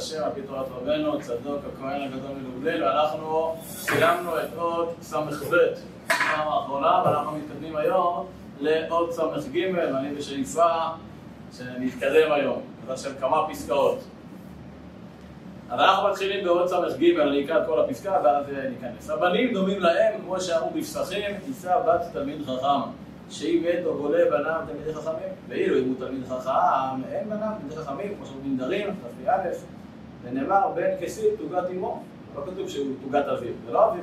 השם על פי תורת רבנו, צדוק הכהן הגדול מלובליל, ואנחנו סיימנו את עוד ס"ב בפעם האחרונה, ואנחנו מתקדמים היום לעוד ס"ג, ואני בשאיפה שנתקדם היום, בעזרת השם כמה פסקאות. אז אנחנו מתחילים בעוד ס"ג, אני אקרא את כל הפסקה ואז ניכנס. הבנים דומים להם, כמו שאמרו בפסחים, תישא בת תלמיד חכם. שאם מת או גולה בניו תלמידי חכמים, ואילו אם הוא תלמיד חכם, אין בניו תלמידי חכמים, כמו שאומרים דרים, ת"א, ונאמר בן כסיל תוגת אמו, לא כתוב שהוא תוגת אביו, זה לא אביו,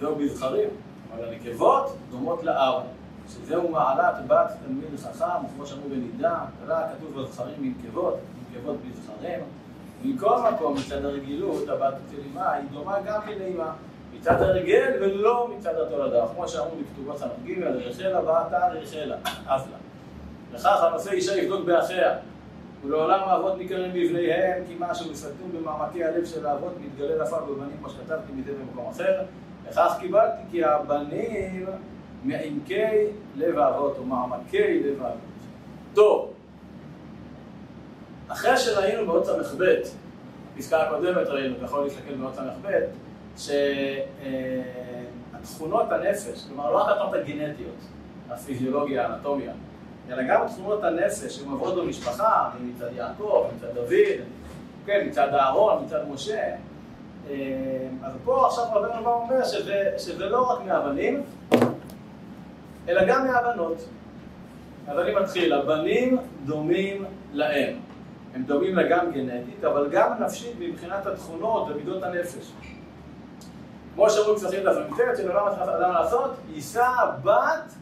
זהו בזכרים, אבל הנקבות דומות לאב, שזהו מעלת בת תלמיד חכם, כמו שאמרו בנידה, ולא כתוב בזכרים מנקבות, מנקבות בזכרים, מכל מקום מצד הרגילות הבת אצל אמה היא דומה גם כן לאמה מצד הרגל ולא מצד התולדה, כמו שאמרו בכתובות ס"ג, רחלה באתה לרחלה, אז לה. לכך הנושא אישה יבדוק באחיה, ולעולם האבות ניכרים בבניהם, כי משהו מסתום במעמקי הלב של האבות מתגלה נפל בבנים, כמו שכתבתי מזה במקום אחר. לכך קיבלתי כי הבנים מעמקי לב האבות, או מעמקי לב האבות. טוב, אחרי שראינו בעוד ס"ב, בפסקה הקודמת ראינו, אתה יכול להסתכל בעוד ס"ב, שהתכונות הנפש, כלומר לא רק התכונות הגנטיות, הפיזיולוגיה, האנטומיה, אלא גם תכונות הנפש שהן עוברות במשפחה, מצד יעקב, מצד דוד, כן, מצד אהרון, מצד משה. אז פה עכשיו רבנו בא אומר שזה, שזה לא רק מהבנים, אלא גם מהבנות. אז אני מתחיל, הבנים דומים להם. הם דומים לה גם גנטית, אבל גם נפשית מבחינת התכונות ומידות הנפש. כמו שאומרים כספים דף מ"ט, שלעולם אדם לעשות, יישא בת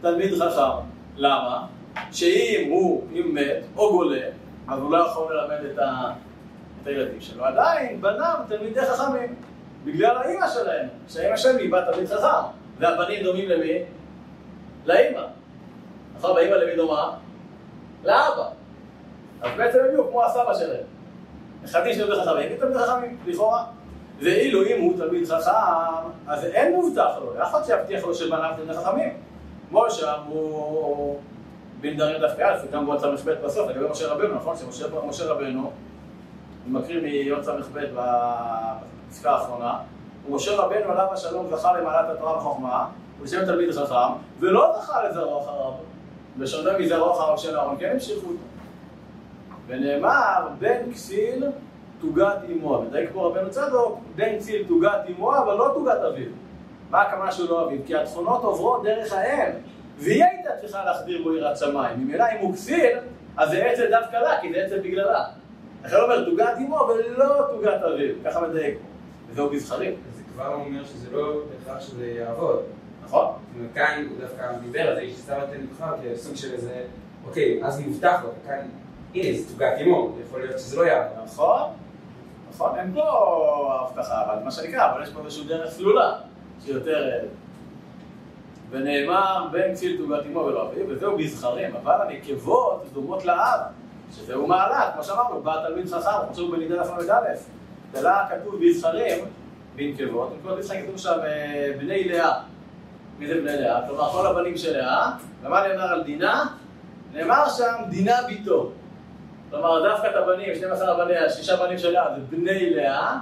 תלמיד חכם. למה? שאם הוא, אם מת או גולה, אז הוא לא יכול ללמד את, ה... את הילדים שלו. עדיין בניו תלמידי חכמים, בגלל האימא שלהם, שהאימא שלהם היא בת תלמיד חכם. והבנים דומים למי? לאימא. נכון, באימא למי דומה? לאבא. אז בעצם הם יהיו כמו הסבא שלהם. נכדים של תלמידי חכמים, תלמידי חכמים, לכאורה. ואילו אם הוא תלמיד חכם, אז אין מובטח לו, יכול להיות שיבטיח לו שבניו תלמידי חכמים. כמו שאמרו בן דרים דווקא א', וגם בעוד ס"ב בסוף, לגבי משה רבנו, נכון? שמשה רבנו, אני מקריא מיוד ס"ב בפסקה האחרונה, ומשה רבנו עליו השלום זכה למעלת התורה וחוכמה, ושם תלמיד חכם, ולא זכה לזרעו אחריו, בשונה מזרעו אחריו של אהרון, כן המשיכו אותו. ונאמר, בן כסיל תוגת אמו, מדייק פה רבנו צדוק, בן כסיל תוגת אמו, אבל לא תוגת אביו. מה הכוונה שהוא לא אביו? כי התכונות עוברות דרך האם, והיא הייתה צריכה להחדיר בו יראת שמיים. ממילא אם הוא כסיל, אז זה עצל דווקא לה, כי זה עצל בגללה. לכן אומר, תוגת אמו, ולא תוגת אביו. ככה מדייק פה. וזהו בזכרים. זה כבר אומר שזה לא בהכרח שזה יעבוד. נכון? זאת אומרת, כאן הוא דווקא דיבר על זה, ששם את נבחר כסוג של איזה, אוקיי, אז מובטח לו, כאן, הנה, זה תוגת אמו, יכול להיות שזה לא יעבוד. נכון, נכון, אין פה הבטחה, אבל מה שנקרא, אבל יש פה איזושהי דרך סלולה, שיותר... ונאמר בן ציל תוגת אמו ולא אביו, וזהו בזכרים, אבל הנקבות דומות לאב, שזהו מעלת, כמו שאמרנו, בא תלמיד חכם, חשוב בנידה ל"א, ולה כתוב בזכרים, בנקבות, בנקבות בזכרים כתוב שם בני לאה. מי זה בני לאה? כלומר, כל הבנים של לאה, ומה נאמר על דינה? נאמר שם דינה ביתו. כלומר, דווקא את הבנים, 12 בניה, שישה בנים של לאה, זה בני לאה,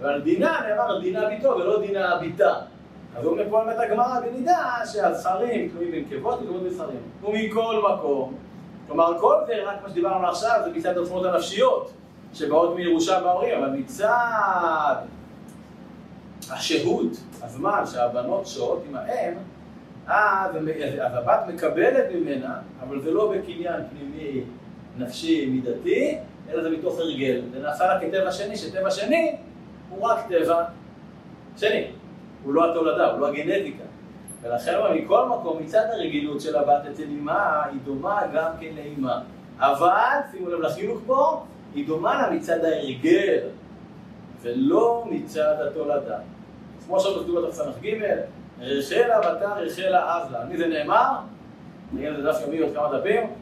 אבל דינה נאמר דינה ביתו ולא דינה ביתה. אז הוא מפה באמת הגמרא בנידה שהזכרים תלויים בנקבות ותלויים בזכרים. ומכל מקום, כלומר כל זה, רק מה שדיברנו עכשיו, זה מצד התכונות הנפשיות, שבאות מירושה בהורים, אבל מצד השהות, הזמן שהבנות שוהות עם האם, אז הבת מקבלת ממנה, אבל זה לא בקניין פנימי נפשי מידתי, אלא זה מתוך הרגל. זה נעשה לה כטבע שני, שטבע שני הוא רק טבע שני. הוא לא התולדה, הוא לא הגנטיקה. ולכן מכל מקום, מצד הרגילות של הבת אצל אמה, היא דומה גם כן לאמה. אבל, שימו לב לחינוך פה, היא דומה לה מצד ההרגל, ולא מצד התולדה. כמו שאנחנו כתוב בתס"ג, רחלה בתא רחלה אבלה. מי זה נאמר? נגיד לזה דף יומי עוד כמה דפים.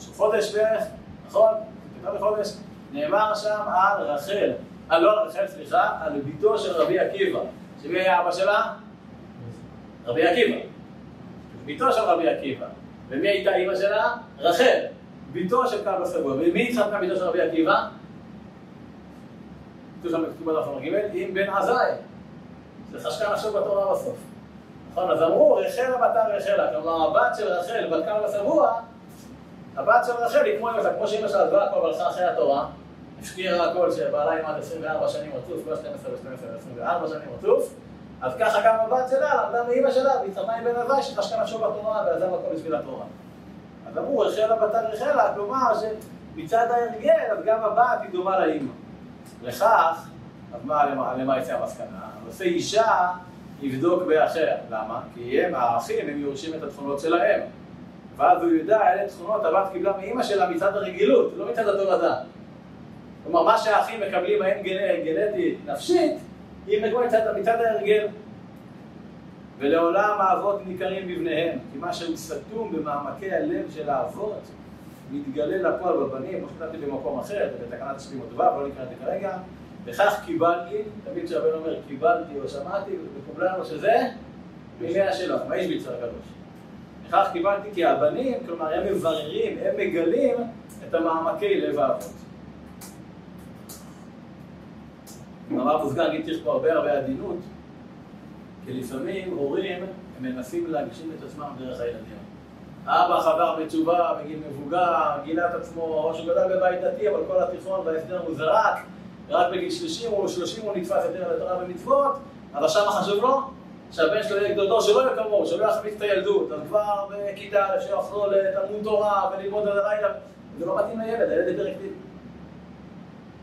של חודש בערך, נכון? יותר מחודש. נאמר שם על רחל, אה לא על רחל, סליחה, על ביתו של רבי עקיבא. שמי היה אבא שלה? רבי עקיבא. ביתו של רבי עקיבא. ומי הייתה אימא שלה? רחל. ביתו של קו הסגול. ומי התחתנה ביתו של רבי עקיבא? כתוב שם כתוב בדף המ"ג, עם בן עזאי. זה חשקה נחשוב בתורה בסוף. נכון, אז אמרו, רחל הבתה רחלה, כלומר הבת של רחל, בת כמה בשבוע, הבת של רחל היא כמו אמא כמו שאמא שלה עזבה הכל והלכה אחרי התורה, השקיעה הכל שבעלה עם עד 24 שנים רצוף, לא 12 ו-12 24 שנים רצוף, אז ככה גם הבת שלה למדה מאמא שלה, והתחתנה עם בן עזאי שחשקה נחשוב בתורה ועזב הכל בשביל התורה. אז אמרו, רחלה בתה רחלה, כלומר שמצד ההרגל, אז גם הבת היא דומה לאמא. לכך, אז מה, למה יצא המסקנה? הנושא אישה יבדוק באחר. למה? כי הם, האחים, הם יורשים את התכונות שלהם. ואז הוא ידע אלה תכונות הבת קיבלה מאימא שלה מצד הרגילות, לא מצד התולדה. כלומר, מה שהאחים מקבלים האם גנטית נפשית, היא מקבלת מצד, ההרגל. ולעולם האבות ניכרים בבניהם, כי מה שהוא סתום במעמקי הלב של האבות, מתגלה לפועל בבנים, כמו שכתבתי במקום אחר, בתקנת השביעי ו', לא נקרא את זה כרגע, וכך קיבלתי, תמיד כשהבן אומר קיבלתי או שמעתי, מקובלה לנו שזה מימי השלח, מה יש ביצר הקדוש. וכך קיבלתי כי הבנים, כלומר הם מבררים, הם מגלים את המעמקי לב האבות. הרב מוסגר גיד צריך פה הרבה הרבה עדינות, כי לפעמים הורים הם מנסים להגשים את עצמם דרך הילדים. אבא חבר בתשובה בגיל מבוגר, גילה את עצמו, או שהוא גדל בבית דתי, אבל כל התיכון וההסדר הוא זרק, רק בגיל 30 או 30 הוא נתפס יותר לתורה ומצוות, אבל מה חשוב לו? שהבן שלו יהיה גדולו, שלא יהיה כמוהו, שלא יחמיץ את הילדות, אז כבר בכיתה א' שיחזור לתלמוד תורה וללמוד על הלילה, זה לא מתאים לילד, הילד היפראקטיבי.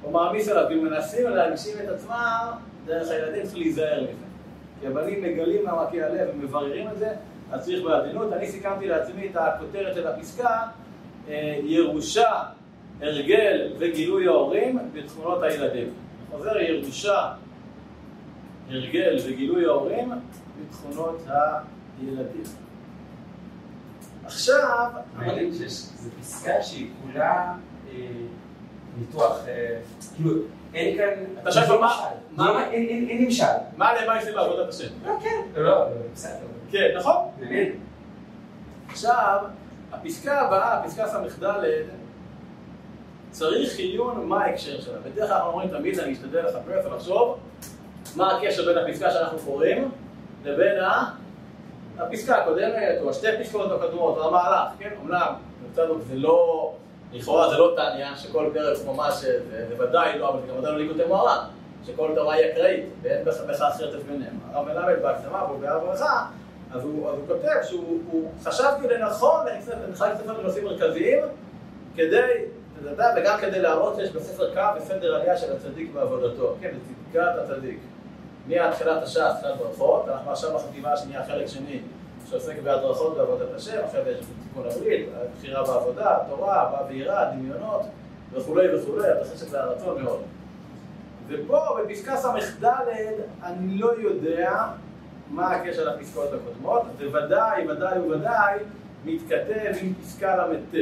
הוא מעמיס עליו, כאילו מנסים להגשים את עצמם דרך הילדים, צריך להיזהר מזה. כי הבנים מגלים מעמקי הלב ומבררים את זה, אז צריך בעדינות. אני סיכמתי לעצמי את הכותרת של הפסקה, אה, ירושה הרגל וגילוי ההורים בתכונות הילדים. חוזר ירושה, הרגל וגילוי ההורים בתכונות הילדים. עכשיו... מעניין שזו פסקה שהיא כולה אה, ניתוח, אה, כאילו, אין כאן... אתה שואל מה? אין נמשל. מה למה יש לי בעבודת השם? לא, כן. לא, בסדר. כן, נכון? עכשיו, הפסקה הבאה, פסקה ס"ד, צריך עיון מה ההקשר שלה. בדרך כלל אנחנו אומרים תמיד, אני אשתדל לחפש ולחשוב מה הקשר בין הפסקה שאנחנו קוראים לבין הפסקה הקודמת, או השתי פסקאות הקודמות, או המהלך, כן? אמנם, בצדוק זה לא, לכאורה זה לא תניא, שכל פרק ממש, זה ודאי לא, אבל זה גם ודאי לא ליקוטי מוהר"ן, שכל תורה היא אקראית, ואין בכך חרטף ביניהם. הרב מלמד בהקדמה, והוא בהר ברכה, אז הוא, הוא כותב שהוא חשבתי לנכון לחלק ספר בנושאים מרכזיים כדי וגם כדי להראות שיש בספר קו וסדר עלייה של הצדיק בעבודתו, כן, בצדקת הצדיק. מתחילת השעה, תחילת ברכות, אנחנו עכשיו בחטיבה השנייה, חלק שני, שעוסק בהדרכות בעבודת השם, זה יש תיקון הברית, בחירה בעבודה, תורה, בעבירה, דמיונות וכולי וכולי, התחשת והרצון מאוד. ופה בפסקה ס"ד אני לא יודע מה הקשר לפסקאות הקודמות, זה ודאי, ודאי וודאי מתכתב עם פסקה ל"ט.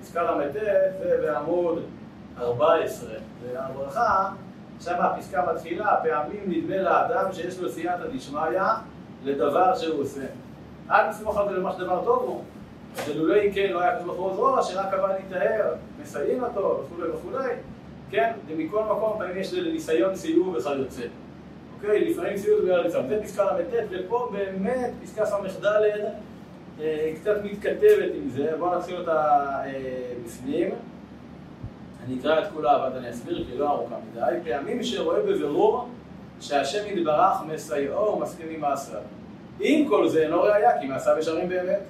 פסקה ל"ט זה בעמוד 14, זה הברכה, שם הפסקה מתחילה, פעמים נדמה לאדם שיש לו סייעתא דשמיא לדבר שהוא עושה. אל תסמוך על זה למה שדבר טוב הוא. ולולא אם כן לא היה כתוב בחור זרוע, שרק הבא להיטהר, מסייעים אותו וכולי וכולי, כן? ומכל מקום פעמים יש ניסיון סיום וכיוצא. אוקיי? לפעמים סיום זה בגלל ליצם. זה פסקה ל"ט, ופה באמת פסקה ס"ד אה, קצת מתכתבת עם זה, בואו נתחיל אותה אה, בפנים. אני אקרא את כולה, אבל אני אסביר, כי לא ארוכה מדי. פעמים שרואה בבירור שהשם יתברך מסייעו ומסכים עם מעשיו. עם כל זה אינו ראייה, כי מעשיו ישרים באמת.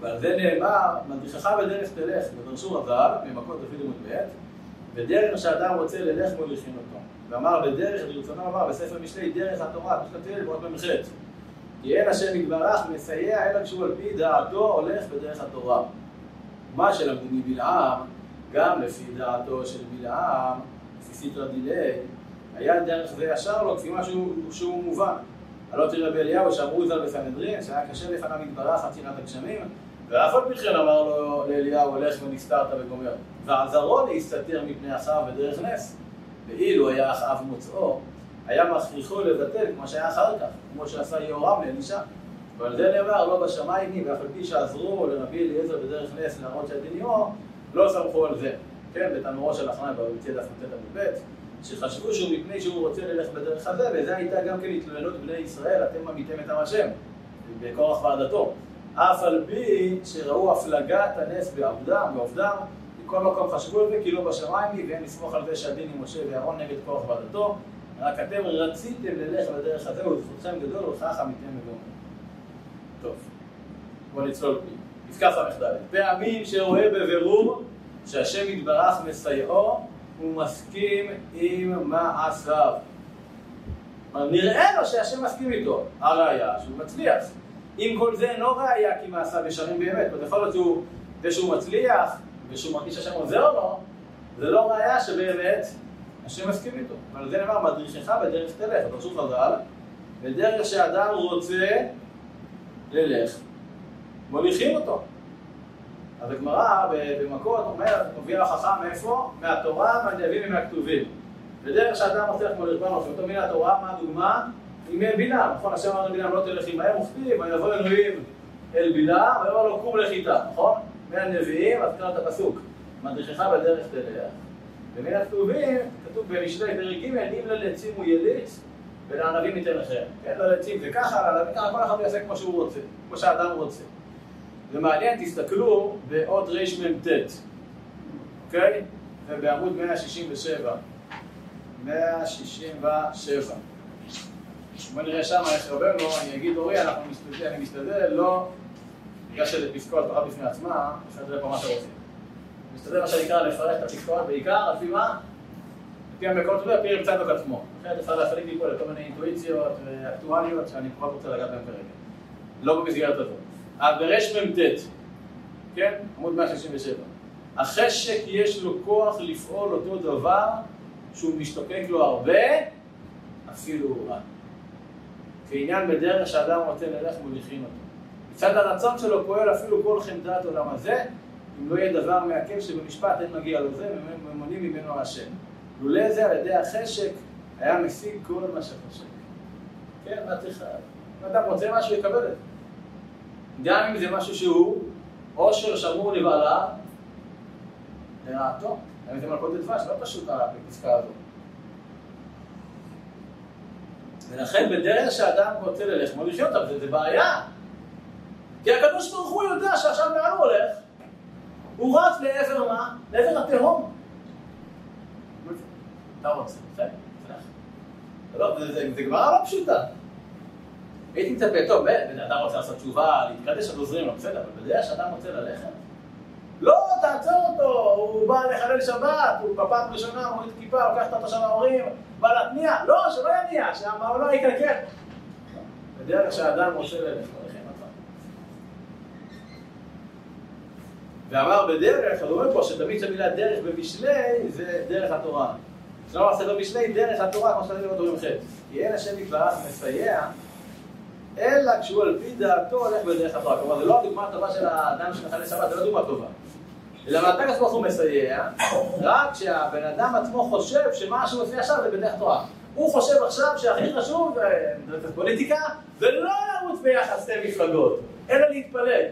ועל זה נאמר, מדריכך בדרך תלך, ודרשו רז"ל, ממקום דוד עמוד ב', בדרך שאדם רוצה ללך מוליכים אותו. ואמר בדרך, ברצונו אמר בספר משלי, דרך התורה, תשתתל, ועוד במחרט. כי אין השם יתברך מסייע אלא כשהוא על פי דעתו הולך בדרך התורה. מה שלמדו מבלעם, גם לפי דעתו של בלעם, לפי סיטרא דילי, היה דרך זה ישר לו כפי משהו שהוא מובן. הלא תראה באליהו שאמרו ז"ל בסנהדרין, שהיה קשה לפניו יתברך עצירת הגשמים, ואף על פי כן אמר לו לאליהו, הולך ונסתרת וגומר. ועזרו להסתתר מפני אחיו בדרך נס. ואילו היה אחאב מוצאו, היה מכריחו לבטל כמו שהיה אחר כך, כמו שעשה יהורם לאלישע. ועל זה נאמר, לא בשמיים היא, ואף על פי שעזרו לרבי אליעזר בדרך נס להראות שאת עניו, לא סמכו על זה. כן, בתנורו של החנן בציע דף נ"ט עמוד ב', שחשבו שהוא מפני שהוא רוצה ללכת בדרך הזה, וזה הייתה גם כן התלוננות בני ישראל, אתם ממיתם את עם השם, בכורח ועדתו. אף על פי שראו הפלגת הנס בעובדם, בעובדם, מכל מקום חשבו על זה, כאילו בשמיים היא, ואין לסמוך על זה שהדין עם משה ואהרון נגד כוח ועדתו, רק אתם רציתם ללך בדרך הזה, וזכותכם גדול, וכך עמיתם וגומר. טוב, בואו נצלול פי. פסקה ס"ד. פעמים שרואה בבירור שהשם יתברך מסייעו, הוא מסכים עם מעשיו. נראה לו שהשם מסכים איתו, הראיה שהוא מצליח. אם כל זה אינו ראיה כי מעשיו ישרים באמת, יכול להיות שהוא, זה שהוא מצליח ושהוא מרגיש שהשם עוזר לו, זה לא ראיה שבאמת השם מסכים איתו. אבל זה נאמר, מדריכך בדרך תלך, פרשו חז"ל, בדרך שאדם רוצה ללך, מוליכים אותו. אז הגמרא במכות אומרת, מוביל החכם מאיפה? מהתורה, מהנביאים ומהכתובים. בדרך שאדם מצליח כמו לרבן אותו מן התורה, מה הדוגמה? עם אל בלעם, נכון? השם אמר לבלעם לא תלך עמהם וכתיב, ויבוא אלוהים אל בלעם, ויאמר לו קום לך איתה, נכון? מהנביאים, אז קראת הפסוק, מדריכך בדרך תלך. ומן הכתובים, כתוב במשלי פרק ג', אם ללצים הוא יליץ, ולענבים ניתן לכם. כן, ללצים זה ככה, ככה, כל אחד יעשה כמו שהוא רוצה, כמו שהאדם רוצה. זה מעניין, תסתכלו באות רמ"ט, אוקיי? זה בעמוד 167. 167. בוא נראה שם איך רבנו, אני אגיד אורי, אנחנו משתדל, אני משתדל, לא, בגלל שזה פסקאות פחות בפני עצמה, לדבר פה מה שאתם רוצים. משתדל מה שנקרא לפרק את הפסקאות בעיקר, על פי מה? על פי המקורות, על פי את עצמו. אחרת אפשר להפליג לי פה לכל מיני אינטואיציות ואקטואליות שאני כבר רוצה לגעת בהן כרגע. לא במסגרת הזאת. אז ברמ"ט, כן? עמוד 167. החשק יש לו כוח לפעול אותו דבר שהוא משתוקק לו הרבה, אפילו רע. כעניין בדרך שאדם רוצה ללך מוליכים אותו. מצד הרצון שלו פועל אפילו כל חמדת עולם הזה, אם לא יהיה דבר מעכב שבמשפט אין מגיע לו זה, וממונים ממנו השם. לולא זה על ידי החשק היה משיג כל מה שחושק. כן, מה צריך... אם אדם רוצה משהו, יקבל את זה. גם אם זה משהו שהוא עושר שמור לבעלה, לרעתו. גם אם זה מלכות דבש, לא פשוט הפסקה הזאת. ולכן בדרך שאדם רוצה ללך, כמו לחיות אותה, זה בעיה. כי הקדוש ברוך הוא יודע שעכשיו לאן הוא הולך? הוא רץ לעבר מה? לעבר התהום. אתה רוצה, בסדר? זה גמרא לא פשוטה. הייתי מצפה, טוב, בן אדם רוצה לעשות תשובה, להתקדש, אז עוזרים לו, בסדר, אבל בדרך שאדם רוצה ללכת? לא, תעצור אותו, הוא בא לחלל שבת, הוא בפעם ראשונה מוריד כיפה, לוקח את התושב ההורים, בא להתניע, לא, שלא יניע, שהמעולה יקלקל. בדרך שהאדם רוצה ללכת, ואמר בדרך, אני אומר פה שתמיד שהמילה דרך במשלי זה דרך התורה. שלא עושה במשלי דרך התורה, כמו שאתם אומרים חטא. כי אין השם יתברך מסייע אלא כשהוא על פי דעתו הולך בדרך התורה. כלומר, זה לא הדוגמה הטובה של האדם שמחלל שבת, זה לא דוגמה טובה. אלא הקדוש ברוך הוא מסייע, רק כשהבן אדם עצמו חושב שמה שהוא עושה עכשיו זה בדרך תורה. הוא חושב עכשיו שהכי חשוב, זה פוליטיקה, זה לא לרוץ ביחד שתי מפלגות, אלא להתפלל.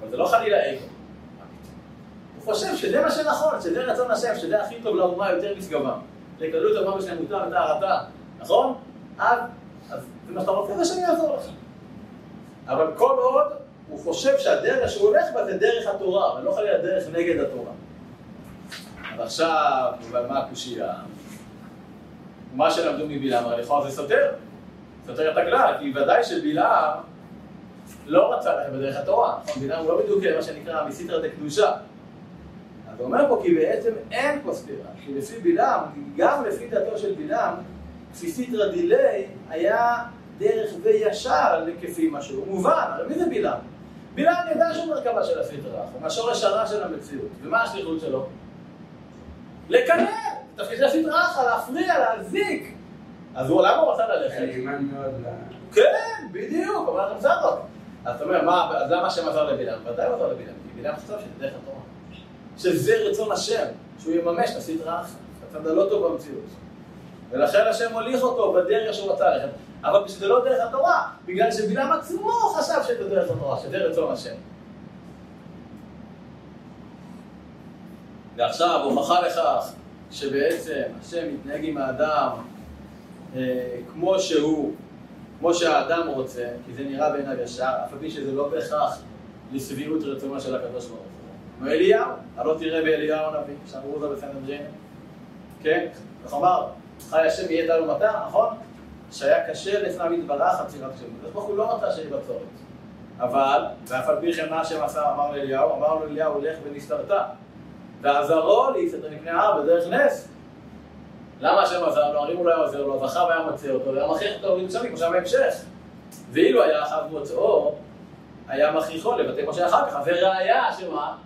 אבל זה לא חלילה אגו. הוא חושב שזה מה שנכון, שזה רצון השם, שזה הכי טוב לאומה יותר משגבה. לגלות אומה בשלמותה וטהרתה, נכון? אז מה שאתה רוצה זה שאני אעזור לך. אבל כל עוד הוא חושב שהדרך שהוא הולך בה זה דרך התורה, ולא חלילה דרך נגד התורה. אז עכשיו, מה הקושייה? מה שלמדו מבלעם, הרי לכאורה זה סותר. סותר את הכלל, כי ודאי שבלעם לא רצה ללכת בדרך התורה. נכון, בלעם הוא לא בדיוק מה שנקרא מסיתרא דקדושה. אז הוא אומר פה כי בעצם אין פה סתירה, כי לפי בלעם, גם לפי דעתו של בלעם, כפי סיתרא דילי היה דרך וישר לכפי משהו. מובן, הרי מי זה בלעם? בלעם ידע שהוא מרכבה של הסטרא, הוא מהשורש הרע של המציאות. ומה השליחות שלו? לקנא! תפקיד של הסטרא, להפריע, להזיק. אז הוא, למה הוא רצה ללכת? נאמן מאוד ל... כן, בדיוק, אבל אנחנו בסדר. אז אתה אומר, מה, אז למה השם עזר לבלעם? ודאי הוא עזר לבלעם, כי בלעם חשב שזה דרך התורה. שזה רצון השם, שהוא יממש את הסטרא, הצד הלא טוב במציאות. ולכן השם הוליך אותו בדרך שהוא רצה ללכת. אבל שזה לא דרך התורה, בגלל שבלעם עצמו חשב שזה דרך התורה, שזה רצון השם. ועכשיו הוכחה לכך שבעצם השם מתנהג עם האדם אה, כמו שהוא, כמו שהאדם רוצה, כי זה נראה בעיניו ישר, אף על פי שזה לא בהכרח לשביעות רצונו של הקדוש ברוך הוא. ואליהו, הלא תראה באליהו הנביא, שאמרו זה בסנהדרין, כן? איך אמר? חי השם יהיה דל ומטר, נכון? שהיה קשה לפניו יתברך עצירת שם. הקדוש ברוך הוא לא רצה שיהיה בצורת. אבל, ואף על פי כן מה השם עשה, אמר לאליהו, אמר לו אליהו, לך ונסתרת. ועזרו להסתתר מפני ההר בדרך נס. למה השם עזר לו? הרי הוא לא היה עוזר לו, זכה והיה מוצא אותו, והיה מכריח אותו לירושלים, כמו שהיה בהמשך. ואילו היה אחאב מוצאו, היה מכריחו לבטא כמו שהיה אחר כך. וראיה שמה?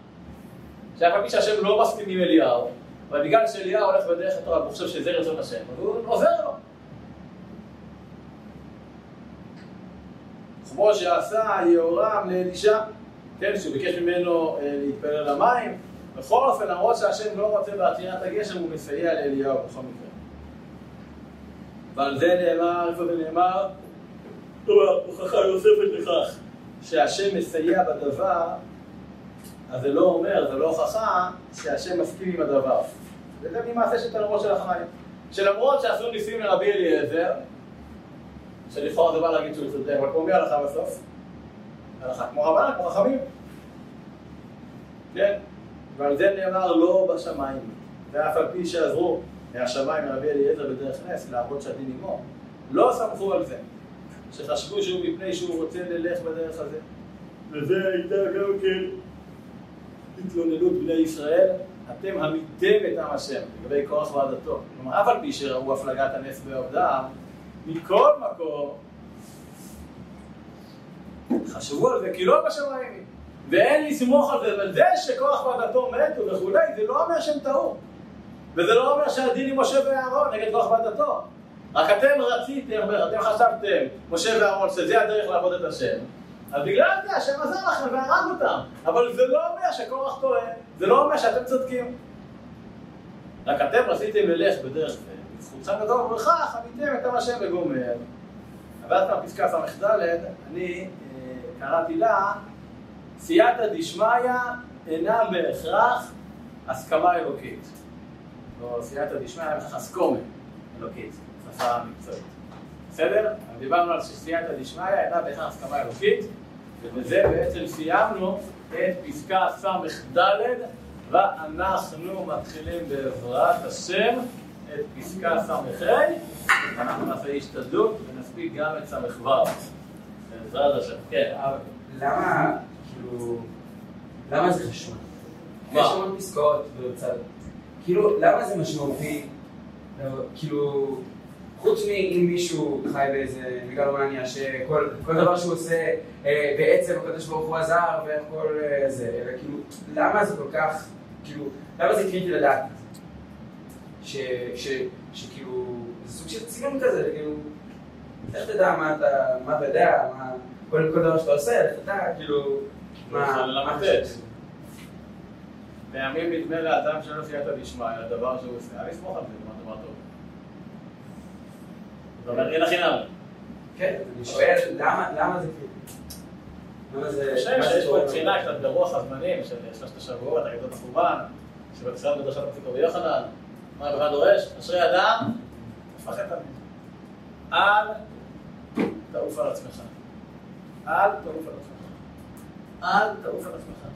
על פי שהשם לא מסכים עם אליהו, אבל בגלל שאליהו הולך בדרך התורה והוא חושב שזה רצון השם, אז הוא עוזר לו. כמו שעשה יהורם לאלישע, כן, שהוא ביקש ממנו אה, להתפלל על המים, בכל אופן, למרות שהשם לא רוצה בעצירת הגשם, הוא מסייע לאליהו בכל מקרה. ועל זה נאמר, איפה זה נאמר? הוכחה נוספת לכך שהשם מסייע בדבר, אז זה לא אומר, זה לא הוכחה שהשם מסכים עם הדבר. זה גם ממעשה של תלמוד של החיים. שלמרות שעשו ניסים לרבי אליעזר, שלכאורה זה בא להגיד שהוא צודק, אבל כמו מי הלכה בסוף? הלכה כמו רבנן, כמו חכמים. כן? ועל זה נאמר לא בשמיים, ואף על פי שעזרו מהשמיים לרבי אליעזר בדרך נס לעבוד שדין עמו, לא סמכו על זה, שחשבו שהוא מפני שהוא רוצה ללך בדרך הזה. וזה הייתה גם כן התלוננות בני ישראל, אתם המיתם את עם השם לגבי כוח ועדתו. כלומר, אף על פי שראו הפלגת הנס בעובדם, מכל מקום חשבו על זה, כי לא בשמיים. ואין לסמוך על זה, וזה שכוח ועדתו מתו וכולי, זה לא אומר שהם טעו. וזה לא אומר שהדין עם משה ואהרון נגד כוח ועדתו. רק אתם רציתם, אתם חשבתם, משה ואהרון, שזה הדרך לעבוד את השם. אז בגלל זה השם עזר לכם והרג אותם. אבל זה לא אומר שכוח טועה, זה לא אומר שאתם צודקים. רק אתם רציתם ללך בדרך זה, בזכותכם גדול וברכה, חוויתם את עם השם וגומר. אבל כאן פסקה ס"ד, אני אה, קראתי לה סייעתא דשמיא אינה בהכרח הסכמה אלוקית. או סייעתא דשמיא אינה בהכרח הסכומה אלוקית, שפה מקצועית. בסדר? דיברנו על שסייעתא דשמיא אינה בהכרח הסכמה אלוקית, ובזה בעצם סיימנו את פסקה ס"ד, ואנחנו מתחילים בעזרת השם את פסקה ס"ה, אנחנו נעשה השתדלות ונספיק גם את ס"ו. בעזרת השם. כן. למה כאילו, למה זה חשוב? יש המון פסקאות בצד. כאילו, למה זה משמעותי? כאילו, חוץ מאם מישהו חי באיזה מגלומניה שכל כל דבר שהוא עושה אה, בעצם הקדוש ברוך הוא עזר והכל אה, זה, אלא כאילו, למה זה כל כך, כאילו, למה זה קריטי לדעת? ש, ש, שכאילו, זה סוג של צילום כזה, כאילו, איך תדע מה אתה, מה אתה יודע, מה, כל, כל דבר שאתה עושה, איך תדע, כאילו, מה, מה חשוב? פעמים נדמה לאדם שלא סייעתא דשמיא, הדבר שהוא עושה, אל יסמוך על זה, זה דבר טוב. זה אומר, אין לחינם. כן, אני שואל, למה, זה כאילו? אני חושב שיש פה בחינה קצת ברוח הזמנים של שלושת השבועות, אגדות החורבן, שבתחילת בדרשת הפסיקו ביוחנן, מה בכלל דורש? אשרי אדם, תפחד תמיד. אל תעוף על עצמך. אל תעוף על עצמך. אל תעוף על עצמך.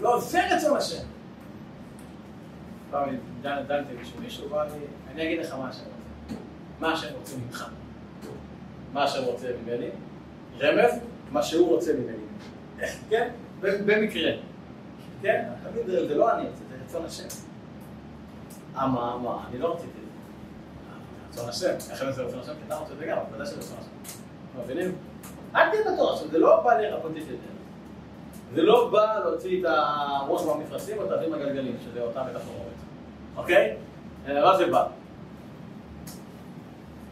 לא, זה רצון השם. פעם דנתי בשביל מישהו, בא לי, אני אגיד לך מה השם רוצה. מה השם רוצה ממך. מה השם רוצה ממני. רמז, מה שהוא רוצה ממני. כן? במקרה. כן? תמיד זה לא אני זה רצון השם. אמה, אמה, אני לא רציתי את זה. רצון השם. איך זה רצון השם? כי אתה רוצה את זה גם, אבל ודאי שזה רצון השם. מבינים? אל תהיה בטוח, עכשיו זה לא בא לרפות את ידינו. זה לא בא להוציא את הרוח מהמפרשים או את האבים הגלגלים, שזה אותה מטאפורית. אוקיי? מה זה בא?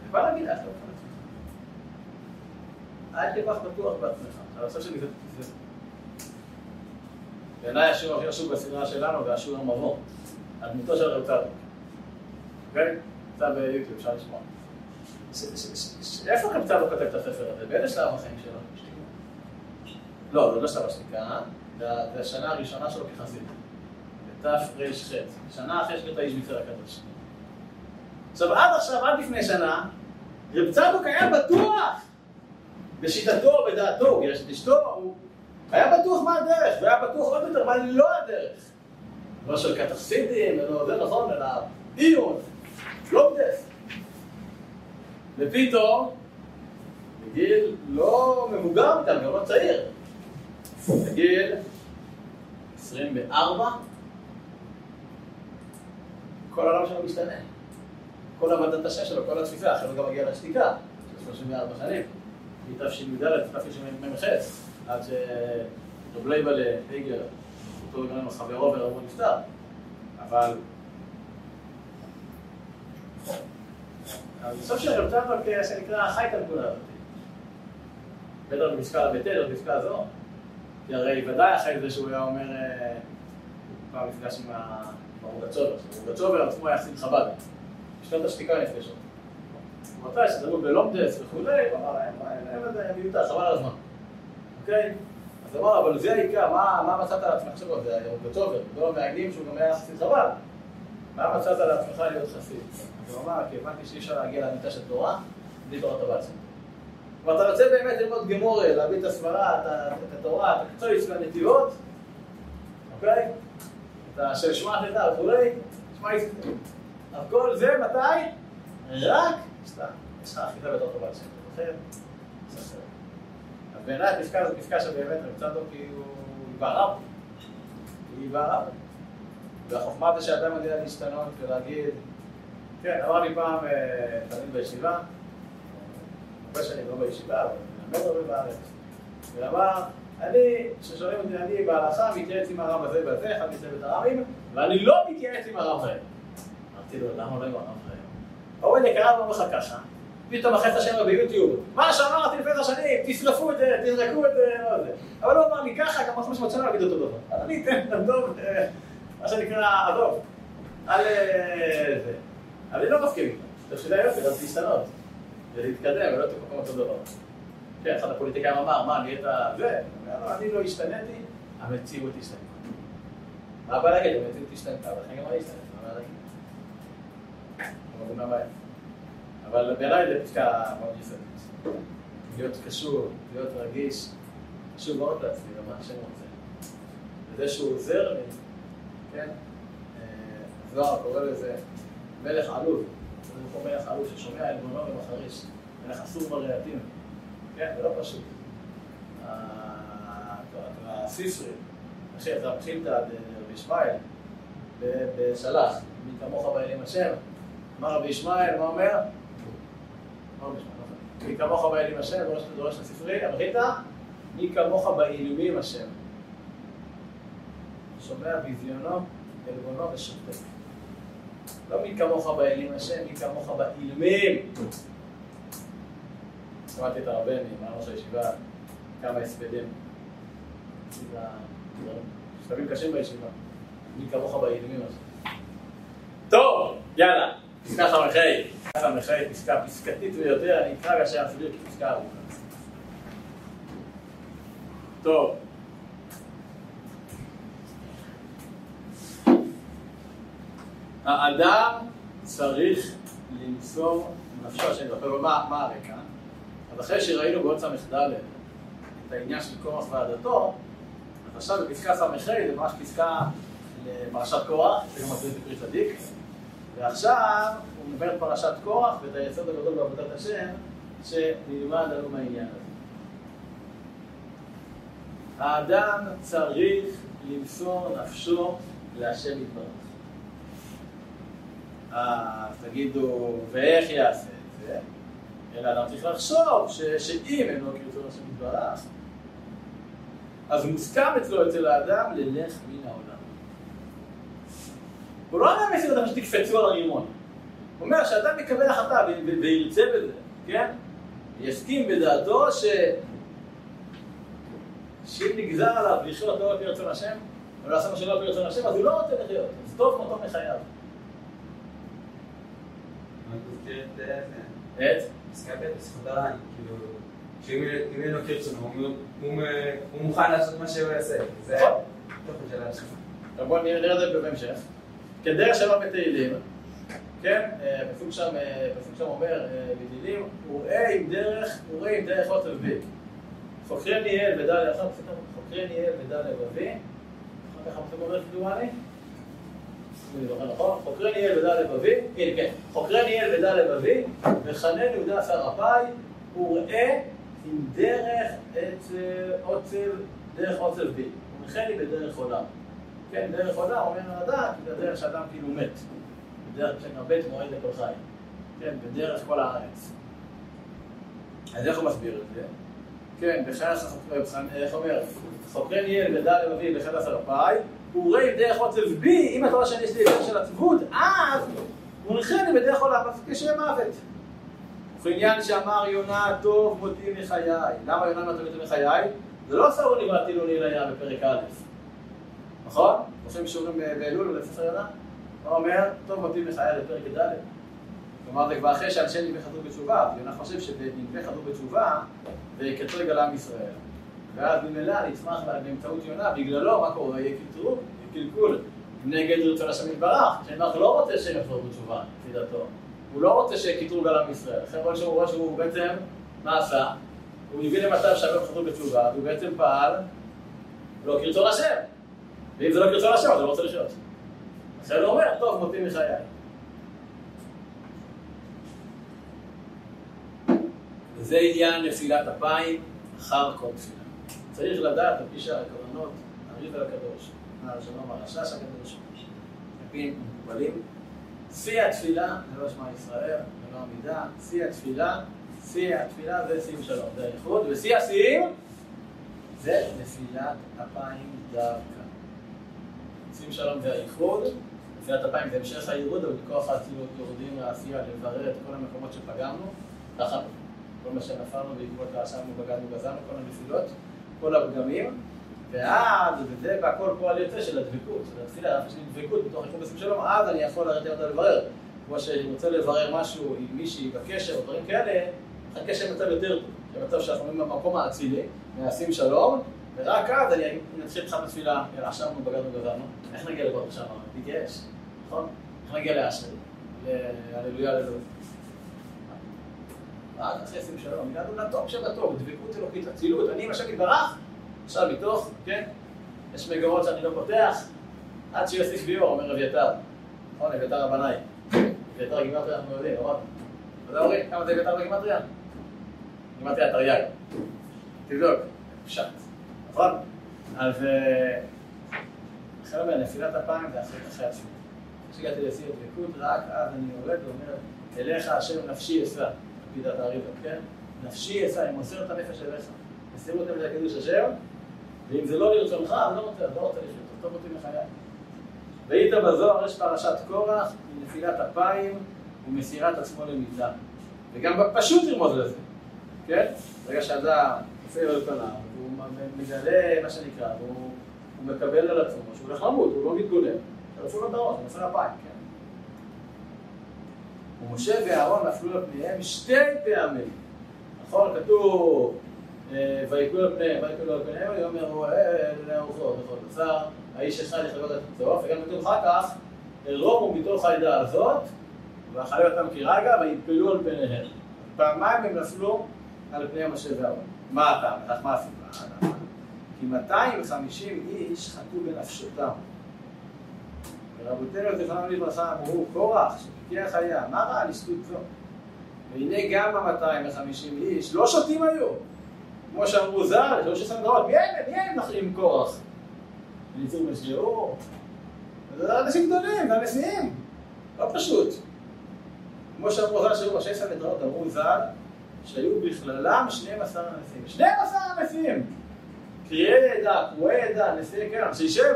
זה בא להגיד, אל תהיה אל כך בטוח בעצמך. אני חושב שזה... בעיניי השיר הכי חשוב בסדרה שלנו זה המבוא. הדמותו של רב צדוק. אוקיי? נמצא ביוטיוב, אפשר לשמוע. איפה רב צדוק כותב את הספר הזה? באיזה שלב החיים שלו? לא, זה לא שלב השתיקה, זה השנה הראשונה שלו כחסיד. תר"ח, שנה אחרי שקראת האיש מצר הקדוש. עכשיו עד עכשיו, עד לפני שנה, רב צדוק היה בטוח בשיטתו, בדעתו, הוא גירש את אשתו, הוא היה בטוח מה הדרך, והיה בטוח עוד יותר מה לא הדרך. לא של קטחסידים, ולא זה נכון, אלא עיון, לא בדף. ופתאום, בגיל לא מבוגר איתם, גם לא צעיר, בגיל 24, כל העולם שלו משתנה. כל עבודת השם שלו, כל התפיסה, אחרי הוא גם מגיע לשתיקה, של 34 שנים, מתשי"ד לתשמ"ח, עד שרב לייבל הייגר, אותו גם עם חברו ורבו נפטר, אבל... בסוף של רב צדוק, שנקרא חי את הנקודה הזאת. בטח בפסקה ל"ט, בפסקה הזו, כי הרי ודאי אחרי זה שהוא היה אומר, פעם נפגש עם הרוגצ'ובר, רוגצ'ובר עצמו היה חסיד חב"ד. בשנות השתיקה נפגשו. הוא רצה שתדעו בלומדס וכולי, הוא אמר אין לזה מיותר, חבל על הזמן. אוקיי? אז הוא אמר, אבל זה העיקר, מה מצאת על עצמך עכשיו? זה רוגצ'ובר, לא מעגנים שהוא גם היה חסיד חב"ד. מה מצאת על עצמך להיות חסיד? הוא אמר, כי הבנתי שאי אפשר להגיע לאמיתה של תורה, בלי תורת. כלומר, אתה רוצה באמת ללמוד גמורה, להביא את הסברה, את התורה, את הקצויס והנתיבות, אוקיי? את השם שמע תדע וכולי, שמע יסתכל. אז כל זה מתי? רק סתם. יש לך אחיזה בתור טובה לשם. לכן, אז בעיניי הפסקה זו פסקה שבאמת רב צדוק הוא בערב. היא בערב. והחוכמה זה שאדם יודע להשתנות ולהגיד, כן, אמר לי פעם תלמיד בישיבה, הרבה שנים לא בישיבה, אבל מלמד הרבה בארץ, ואמר, אני, כששואלים אותי, אני בהלכה מתייעץ עם הרב הזה והזה, אחד מצוות הרבים, ואני לא מתייעץ עם הרב הזה. אמרתי לו, למה לא עם הרב הזה? אורן יקרה ואומר לך ככה, פתאום את השם ביוטיוב, מה שאמרתי לפני עשר שנים, תשרפו את זה, תזרקו את זה, לא. אבל הוא אמר לי ככה, גם 500 שנה להגיד אותו דבר. אז אני אתן, עזוב, מה שנקרא, עזוב, על זה. אבל אני לא מסכים איתו. שתדע יופי, אז להשתנות. ולהתקדם, ולא תקום אותו דבר. כן, אחד הפוליטיקאים אמר, מה, נהיית זה? אני לא השתניתי, המציאות השתנתה. מה הבעיה להגיד? המציאות השתנתה, ולכן גם אני השתנתי, מה הבעיה להגיד? לא מבין מה הבעיה. אבל בעיניי זה פסקה מאוד יסודית. להיות קשור, להיות רגיש, קשור מאוד לעצמי, למה השם רוצה. וזה שהוא עוזר לי, כן? הזוהר קורא לזה מלך עלוב. זה כמו מלך עלוב ששומע אל גונו ומחריש. מלך אסור מרעתים. כן, זה לא פשוט. הסיסרי, אחי, אתה מתחיל את רבי ישמעאל בשלח, מי כמוך באלים השם. אמר רבי ישמעאל, מה אומר? מי כמוך באלים השם, דורש לספרי, אמרית? מי כמוך באילומים השם. שומע ביזיונו, עלבונו ושופט. לא מי כמוך באלים השם, מי כמוך באילמים. שמעתי את הרבני, מה ראש הישיבה, כמה הספדים. שלבים קשים בישיבה. מי כמוך באילמים הזה. טוב, יאללה, פסקה סמכי. פסקה סמכי, פסקה פסקתית ביותר, אני אקרא כאשר אסביר כפסקה ארוכה. טוב. האדם צריך למסור נפשו, שאני זוכר, מה הרקע? אז אחרי שראינו בעוד ס"ד את העניין של קורח ועדתו, אז עכשיו בפסקה ס"ה זה ממש פסקה לפרשת קורח, זה גם מטריד בפרי צדיק, ועכשיו הוא מדבר פרשת קורח ואת היסוד הגדול בעבודת השם, שנלמד לנו מהעניין הזה. האדם צריך למסור נפשו להשם יתברך. אז תגידו, ואיך יעשה את זה? אלא אדם צריך לחשוב שאם הם לא כרצון השם יתברך, אז מוסכם אצלו, אצל האדם, ללך מן העולם. הוא לא אומר מסיר אדם שתקפצו על הרימון. הוא אומר שאדם יקבל החלטה וירצה בזה, כן? יסכים בדעתו ש... שאם נגזר עליו לחיות לא לפי רצון השם, ולעשות מה שלא לפי רצון השם, אז הוא לא רוצה לחיות. אז טוב מותו מחייו. את? פסקה ב' בזכות הרעי, כאילו, שאם אין לו כרצונו, הוא מוכן לעשות מה שהוא יעשה. זה התוכן של ההשקפה. בואו נראה את זה בהמשך. כדרך שלא בתהילים, כן, אה, הפסוק שם, אה, שם אומר, אה, בתהילים, וראה עם דרך, וראה עם דרך עוטף בי. חוקרי ניאל ודל, עכשיו חוקרי ניאל ודל לבבי, אחר כך הפסוק אומר נכון? חוקרי ניאל ודל לבבי, הנה כן, חוקרי ניאל ודל לבבי, וחנן יהודה שר אפי, וראה עם דרך עוצב, דרך עוצב בי. ומכן לי בדרך עולם. כן, דרך עולם אומר לדעת, זה דרך שאדם כאילו מת. בדרך בית מועד לכל חי. כן, בדרך כל הארץ. אז איך הוא מסביר את זה? כן, איך אומר? חוקרי ניאל ודל לבבי בחד עשר הוא רואה דרך עוצב בי, אם אתה רואה שאני יש לי דרך של עצבות, אז הוא נכני בדרך עולם, אז כשם מוות. ובעניין שאמר יונה טוב מותי מחיי. למה יונה מותי מחיי? זה לא סרו נבראתי לו לים בפרק א', נכון? עושים שיעורים באלול בספר יונה? הוא אומר, טוב מותי מחיי לפרק ד'. כלומר זה כבר אחרי שאנשי נדמה חזרו בתשובה, ויונה חושב שבנדמה חזרו בתשובה ויקטרו יגאל עם ישראל. ואז ממילא נצמח באמצעות יונה, בגללו, מה קורה? יהיה קלקול, קלקול נגד רצון השם יתברך, שנוח לא רוצה שהם יחזרו בתשובה, לפי דעתו. הוא לא רוצה שקיטרו גל עם ישראל. אחרי כל שהוא רואה שהוא בעצם, מה עשה? הוא הביא למצב שהרבה חזרו בתשובה, והוא בעצם פעל לא כרצון השם. ואם זה לא כרצון השם, אז הוא לא רוצה לחיות. לכן הוא אומר, טוב, מותי מחיי. וזה עניין נפילת אפיים אחר כל תפילה. צריך לדעת על פי שאר הכוונות, הריב על הקדוש, נער שלום הרשש הקדוש, על מקובלים. שיא התפילה זה לא שמע ישראל, זה לא עמידה, שיא התפילה, שיא התפילה זה שיאים שלום, זה האיחוד, ושיא השיאים זה נפילת אפיים דווקא. שיאים שלום זה האיחוד, נפילת אפיים זה המשך הייעוד, אבל בכוח האצילות יורדים לעשייה לברר את כל המקומות שפגמנו, תחת כל מה שנפלנו בעקבות האשמנו, בגדנו, גזרנו, כל הנפילות, כל הפגמים, ואז, וזה והכל פועל יוצא של הדבקות, של התפילה, אף יש לי דבקות בתוך איכות בסים שלום, אז אני יכול לרדת אותה לברר. כמו שאני רוצה לברר משהו עם מישהי בקשר או דברים כאלה, חכה שמצב יותר טוב. במצב שאנחנו במקום האצילי, מנסים שלום, ורק אז אני נתחיל איתך בתפילה, יאללה, עכשיו אנחנו בגדנו גזרנו, איך נגיע לברוך שם? להתייאש, נכון? איך נגיע לאשרי? להללויה ללוי. רק אחרי שים שלום, הגענו לטופ שבטופ, דבקות אלוקית, אצילות, אני עם השם יתברך, עכשיו מתוך, כן, יש מגמות שאני לא פותח, עד שיוסיף ביור, אומר אביתר, נכון, אביתר הבנאי, אביתר גימטריה אנחנו יודעים, נכון? אתה יודע אורי, כמה זה אביתר בגימטריה? גימטריה תרי"ג, תבדוק, פשט, נכון? אז אחרי נפילת אפיים זה אחרי אחרי התפילה. כשהגעתי לשיא הדבקות, רק אז אני יורד ואומר, אליך השם נפשי אשא. לפי דעת האריזה, כן? נפשי אשא, אני מוסר את הנפש אליך. מסירות נפש לקידוש השם, ואם זה לא לרצונך, אז לא רוצה, לא רוצה לחיות, טוב אותי מחיי. והיית בזוהר יש פרשת קורח, מנפילת אפיים ומסירת עצמו למיתה. וגם פשוט לרמוז לזה, כן? ברגע שאדם יוצא לו לפניו, והוא מגלה מה שנקרא, והוא מקבל על עצמו שהוא הולך למות, הוא לא מתגונן, תרפו לו את הראש, הוא מוסר אפיים, כן? ומשה ואהרון נפלו על פניהם שתי פעמים. נכון? כתוב ויקלו על פניהם, ויקלו על פניהם, ויאמר רואה לאורחו, בכל בשר, האיש אחד יחלקות את הצוף, וגם כתוב אחר כך, הרומו מתוך העדה הזאת, ואכלי אותם כרגע, ויפלו על פניהם. פעמיים הם נפלו על פני משה ואהרון. מה הטעם? מה הסיבה? כי 250 איש חטאו בנפשותם. ורבותינו זיכרונם לברכה אמרו, קורח, שפיקח היה, מה רע על שטות זו? והנה גם ה-250 איש לא שותים היו. כמו שאמרו ז"ל, שלוש עשרה דורות, מי הם? מי הם נחים קורח? וניצור משגעו. זה אנשים גדולים, זה הנשיאים. לא פשוט. כמו שאמרו ז"ל, שהיו ראשי עשרה דורות, אמרו ז"ל, שהיו בכללם 12 הנשיאים. 12 הנשיאים! קריאי עדה, קרואי עדה, נשיאי קרם, שישב.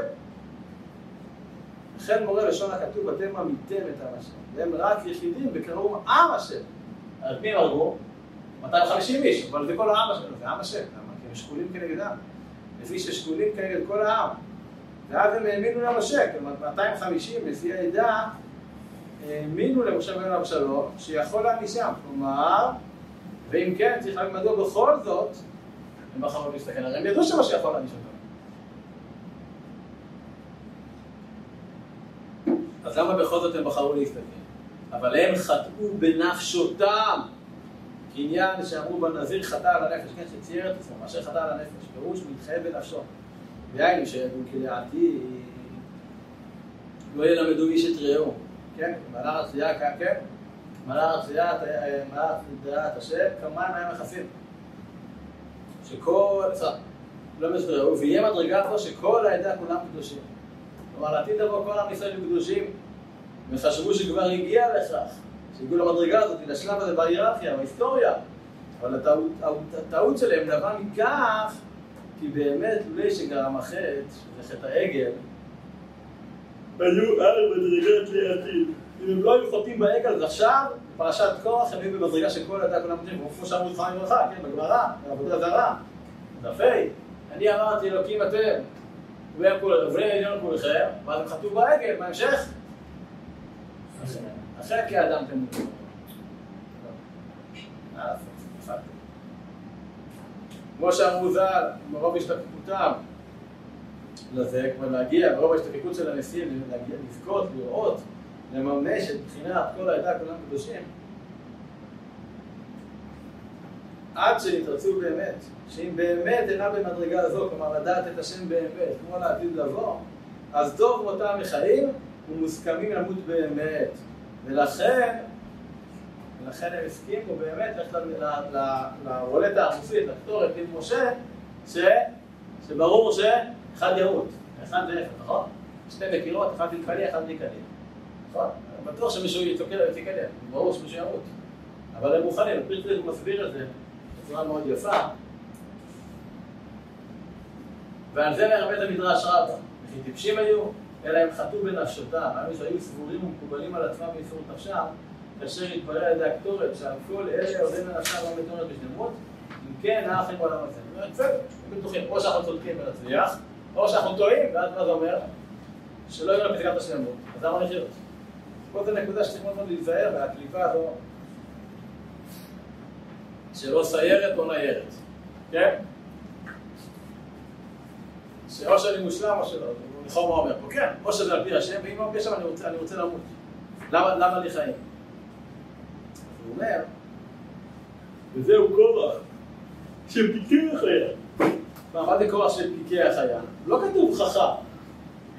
לכן מורה לשון הכתוב, אתם עמיתם את עם השם. והם רק יחידים וקראו עם השם. על מי הם הרגו? 250 איש, אבל זה כל העם השם, זה עם השם. למה? כי הם שקולים כנגדם. לפי ששקולים כנגד כל העם. ואז הם האמינו למשה, כלומר 250 נשיא העדה האמינו למשה בן אבשלום שיכול להענישם. כלומר, ואם כן, צריך להגיד מדוע בכל זאת הם בחרו להסתכל, הרי הם ידעו שמשה יכול להעניש אותם. אז למה בכל זאת הם בחרו להסתכל? אבל הם חטאו בנפשותם. עניין שאמרו בנזיר חטא על הנפש, כן, שצייר את עצמו, מאשר חטא על הנפש, פירוש מתחייב בנפשו. דהיינו שידעו כדעתי, לא ילמדו איש את רעהו, כן, מלאך עשייה, כן, מלאך עשייה, מלאך דעת השם, כמובן מהם מכסים. שכל, סליחה, לא מסבירו, ויהיה מדרגה פה שכל העדה כולם קדושים. כלומר, לעתיד לבוא כל עם ישראל קדושים, וחשבו שכבר הגיע לכך, שהגיעו למדרגה הזאת, לשלב הזה בהיררכיה, בהיסטוריה. אבל הטעות, הטעות שלהם נבעה מכך, כי באמת, לולי שגרם החטא, שזה חטא העגל, היו על מדרגת לעתיד. אם הם לא היו חוטאים בעגל, עכשיו, פרשת כוח, הם היו במדרגה של כל הדעה כולם מתאים, כמו שאמרו זכרם לברכה, כן, בגמרא, בעבודה זרה. דפי, אני אמרתי אלוקים אתם, ובני עליון כולכם, ואז הם חטאו בעגל, בהמשך? אחרי כאדם תמותו. כמו שאמרו ז"ל, מרוב השתקפותם לזה, כבר להגיע, מרוב ההשתקפות של הנשיאים, לזכות, לראות, לממש את בחינת כל העדה, כולם קדושים, עד שנתרצו באמת, שאם באמת אינה במדרגה הזו, כלומר לדעת את השם באמת, כמו לעתיד לבוא, אז טוב מותם מחיים ומוסכמים למות באמת. ולכן, ולכן הם הסכימו באמת ללכת לרולטה העמוסית, לקטורת עם משה, ש... שברור שאחד ימות, אחד זה נכון? שתי מקירות, אחד יקלי, אחד יקלי. נכון? בטוח שמישהו יתוקל ותקלל, ברור שמישהו ימות. אבל הם מוכנים, פריטריק מסביר את זה בצורה מאוד יפה. ועל זה מרבט המדרש רבה. וכי טיפשים היו, אלא הם חטאו בנפשותם. האמת שהיו סבורים ומקובלים על עצמם באיסור נפשם, כאשר התברר על ידי הקטורת שעל כל אלה עודים לנפשם לא מתוארת בשלמות, אם כן, האח הם בעולם הזה. בסדר, בטוחים, או שאנחנו צודקים ונצליח, או שאנחנו טועים, ואז מה זה אומר? שלא יהיו לנו פסקת השלמות. אז למה לחיות? פה זו נקודה שצריך מאוד מאוד להיזהר, והקליפה הזו שלא סיירת או ניירת, כן? שאו שאני מושלם או שלא, לכאורה מה אומר פה, כן, או שזה על פי השם, ואם לא פי השם אני רוצה, אני רוצה למות. למה, למה לי חיים? הוא אומר, וזהו כורח שפיקי החיה. מה זה כורח של פיקי החיה? לא כתוב חכם,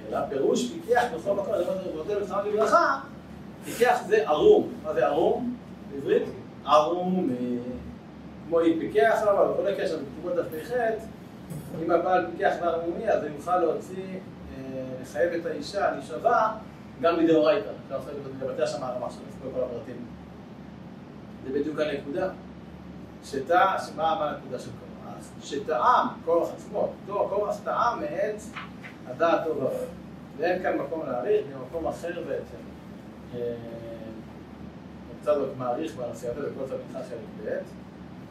אלא פירוש פיקח בכל מקום, זה נותן בצורה לברכה, פיקח זה ערום. מה זה ערום? בעברית? ערום, כמו היא פיקח אבל בכל הקשר בכתובות דף פ"ח, אם הבעל פיקח וערמומי, אז הוא יוכל להוציא, לחייב את האישה להישבע גם מדאורייתא. אפשר לעשות את זה לבתי שם הרמה שלו, כל הפרטים. זה בדיוק הנקודה. שתא, מה הנקודה של קורח? שטעם, קורח עצמו, קורח טעם מאת הדעת טוב. ואין כאן מקום להעריך, במקום אחר בעצם. קצת מעריך בנסיעתו בכל צד חלק ב',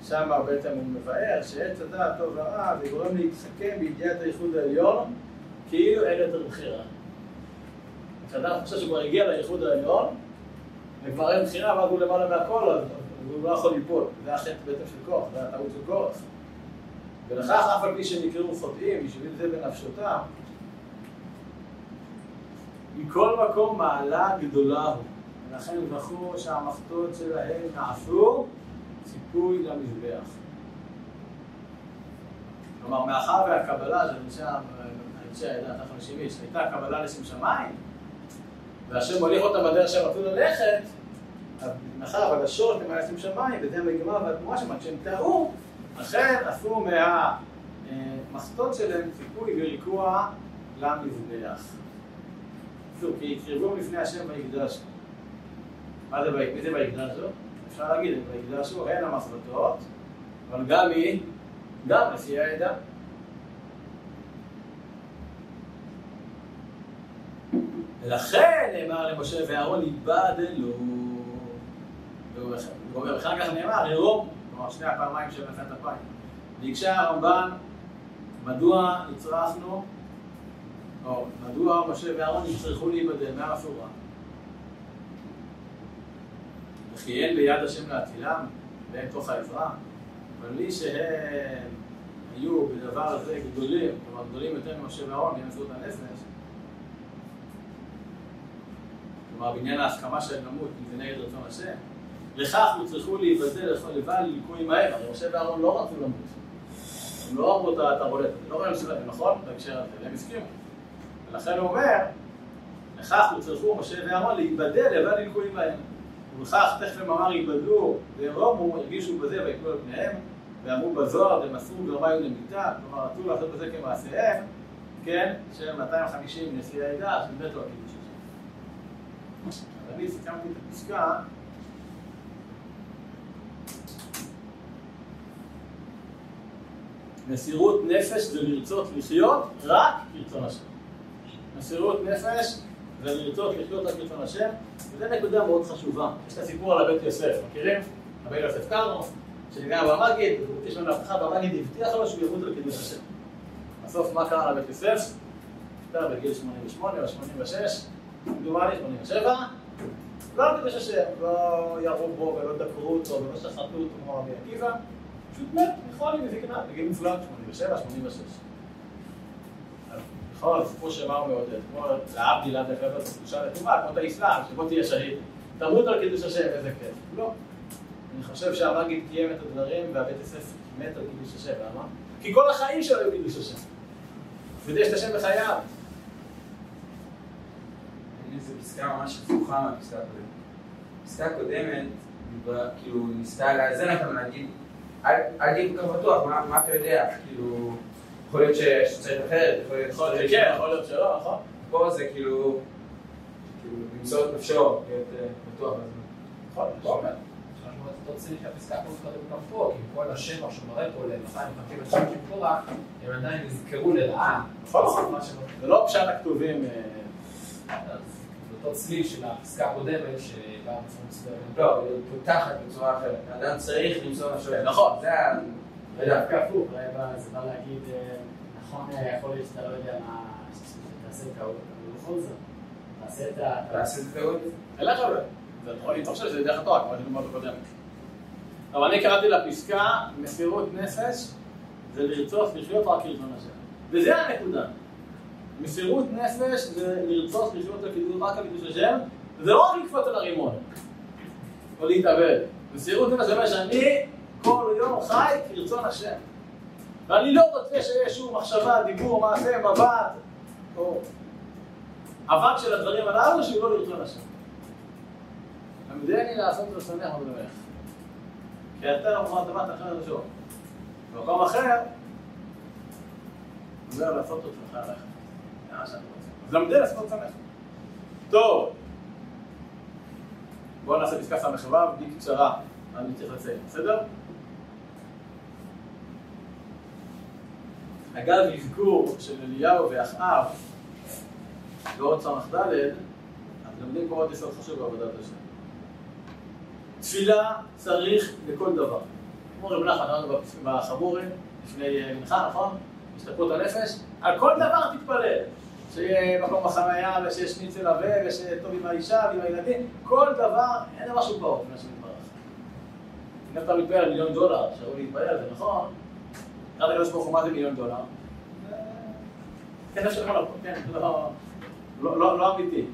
שם בעצם הוא מבאר שעץ הדעת טוב ורע זה גורם להתחכם בידיעת הייחוד העליון כאילו אין יותר בחירה. כשאדם חושב שהוא כבר הגיע לייחוד העליון וכבר אין בחירה ואז הוא למעלה מהכל אז הוא לא יכול ליפול. זה החטא בעצם של כוח, זה הטעות של כוח. ולכך אף על פי שנקראו חוטאים, בשביל זה בנפשותם מכל מקום מעלה גדולה הוא. ולכן זכו שהמחטות שלהם נעשו ציפוי למזבח. כלומר, מאחר והקבלה של אנשי העדה החמישים איש הייתה קבלה לשם שמיים, והשם מוליך אותם בדרך שהם רצו ללכת, מאחר והגשות הם היו לשם שמיים, וזה המגמה והתנועה שם, כשהם טעו, לכן עשו מהמחטות שלהם ציפוי וריקוע למזבח. כי הקריבו לפני השם ויקדשו. מה זה ויקדשו? אפשר להגיד, ויקדשו הן המחלטות, אבל גם היא, גם לפי העדה. ולכן נאמר למשה ואהרון איבדלו. והוא אומר, אחר כך נאמר, עירום, כלומר שני הפעמיים של נפת אפיים. ביקשה הרמב"ן, מדוע נצרכנו מדוע משה ואהרון יצטרכו להיבדל מהרפואה? וכי אין ביד השם להצילם ואין כוח העזרה, אבל לי שהם היו בדבר הזה גדולים, כלומר גדולים יותר ממשה ואהרון, עשו את הנפש, כלומר בעניין ההסכמה של נמות, אם זה נגד רצון השם, לכך יצטרכו להיבדל לכל לבד לליקויים ההם, הרי משה ואהרון לא רצו למות. הם לא אמרו את הבולט, לא ראינו שלהם, נכון? בהקשר הזה, הם הסכימו. ולכן הוא אומר, לכך יצטרכו משה ואהרון להיבדל לבד לליקויים ההם. ובכך תכף הם אמר ייבדלו וירומו, הרגישו בזה ויקלו על פניהם, ואמרו בזוהר, ומסרו ורמיו למיתה, כלומר רצו לעשות בזה כמעשיהם, כן, של 250 נשיאי העדה, של מתו הקידוש השם. אז אני סיכמתי את הפסקה מסירות נפש זה לרצות לחיות רק כרצון השם. מסירות נפש זה לרצות לחיות רק כרצון השם, וזו נקודה מאוד חשובה. יש את הסיפור על הבית יוסף, מכירים? הבית יוסף קרנו, שניגע במגיד, יש לנו הבטחה במגיד, הבטיח לו שהוא ימות על קידוש השם. בסוף מה קרה לבית יוסף? נפטר בגיל 88 או 86, כמדומני 87, לא על קידוש השם, לא ירו בו ולא דקרו אותו ולא שחטו אותו כמו רבי עקיבא, פשוט מת, מחולי מזקנה, בגיל מופלג, 87, 86. נכון, הסיפור שמה הוא מעודד, כמו להבדיל עד לחבר את הקדושה לטובה, כמו את האסלאם, שבוא תהיה שהיד. תמות על קידוש השם, איזה כיף. לא. אני חושב שהמגיד קיים את הדברים והבית יוסף מת על קידוש השם, למה? כי כל החיים שלו היו קידוש השם. ויש את השם בחייו. זו פסקה ממש הפוכה מהפסקה הקודמת. הפסקה הקודמת, כאילו, ניסתה לאזן אותם, להגיד, אל תהיה כל כך בטוח, מה אתה יודע? כאילו, יכול להיות שצריך אחרת, יכול להיות שצריך... כן, יכול להיות שלא, נכון. פה זה כאילו, כאילו, למצוא את נפשו, להיות בטוח בזה. נכון, נכון. אותו צליל שהפסקה פה קודם גם פה, כי כל השבח שמראה פה ל-250 אנשים של קורח, הם עדיין נזכרו לרעה. נכון, זה לא פשט הכתובים. אותו צליל של הפסקה הקודמת, שבאה בצורה מסוימת. לא, היא פותחת בצורה אחרת. האדם צריך למצוא נפשו. נכון. זה ה... ודווקא הפוך, זה בא להגיד, נכון, יכול להיות שאתה לא יודע מה, שתעשה טעות, אבל בכל זאת, תעשה את ה... תעשה את הטעות. אלך על זה. אני חושב שזה דרך התורה, כמו שדיברנו קודם. אבל אני קראתי לפסקה, מסירות נפש זה לרצות לחיות רק כרצון השם. וזה הנקודה. מסירות נפש זה לרצות לחיות רק על קידוש השם, וזה לא רק לקפוץ על הרימון, או להתאבד. מסירות נפש זה אומר שאני כל יום חי כרצון השם. ואני לא רוצה שיהיה שום מחשבה, דיבור, מעשה, מבט, או אבק של הדברים הללו שהוא לא לרצון השם. למדני לעשות רצונך ולמך. כי אתה לא מוכן דבר אחר ראשון. במקום אחר, אומר לעשות את עצמך עליך. זה מה שאני רוצה. אז למדי לעשות עצמך. טוב. בואו נעשה פסקה ס"ו בקצרה. אני צריך לציין, בסדר? אגב, אזכור של אליהו ואחאב ועוד ס"ד, אז לומדים פה עוד יסוד חשוב בעבודת השם. תפילה צריך לכל דבר. כמו רב נחמן, אמרנו בחבורים, לפני מנחה, נכון? השתפרות הנפש, על כל דבר תתפלל. שיהיה מקום בחניה, ושיש ניצל עבה, ושיהיה טוב עם האישה ועם הילדים, כל דבר, אין דבר שהוא כמו שמתברך. אם אתה מתפלל על מיליון דולר, שראוי להתפלל, זה נכון, קראת לקדוש ברוך הוא מה זה מיליון דולר? כסף שלך לא, כן, זה לא אמיתי.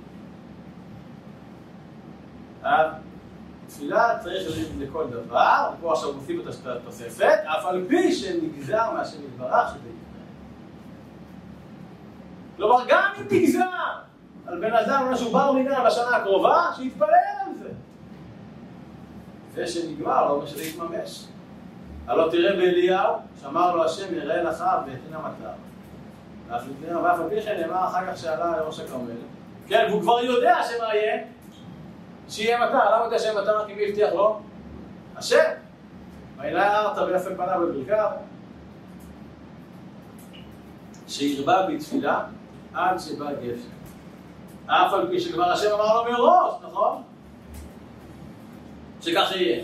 תפילה צריך ללכת לכל דבר, פה עכשיו מוסיף את התוספת, אף על פי שנגזר מהשם יתברך שזה יקרה. כלומר, גם אם נגזר על בן אדם משהו בר מינן בשנה הקרובה, שיתפלל על זה. זה שנגמר, לא אומר שזה יתממש. הלא תראה באליהו, שאמר לו השם יראה לך והתנה מטר. ואף על פי כן נאמר אחר כך שעלה לראש הכרמל, כן, והוא כבר יודע שמה יהיה, שיהיה מטר, למה יודע שיהיה מטר? כי מי הבטיח לו? השם. וילה ארתא ויפה פניו בברכיו, שירבה בתפילה עד שבא גפן. אף על פי שכבר השם אמר לו מראש, נכון? שכך יהיה.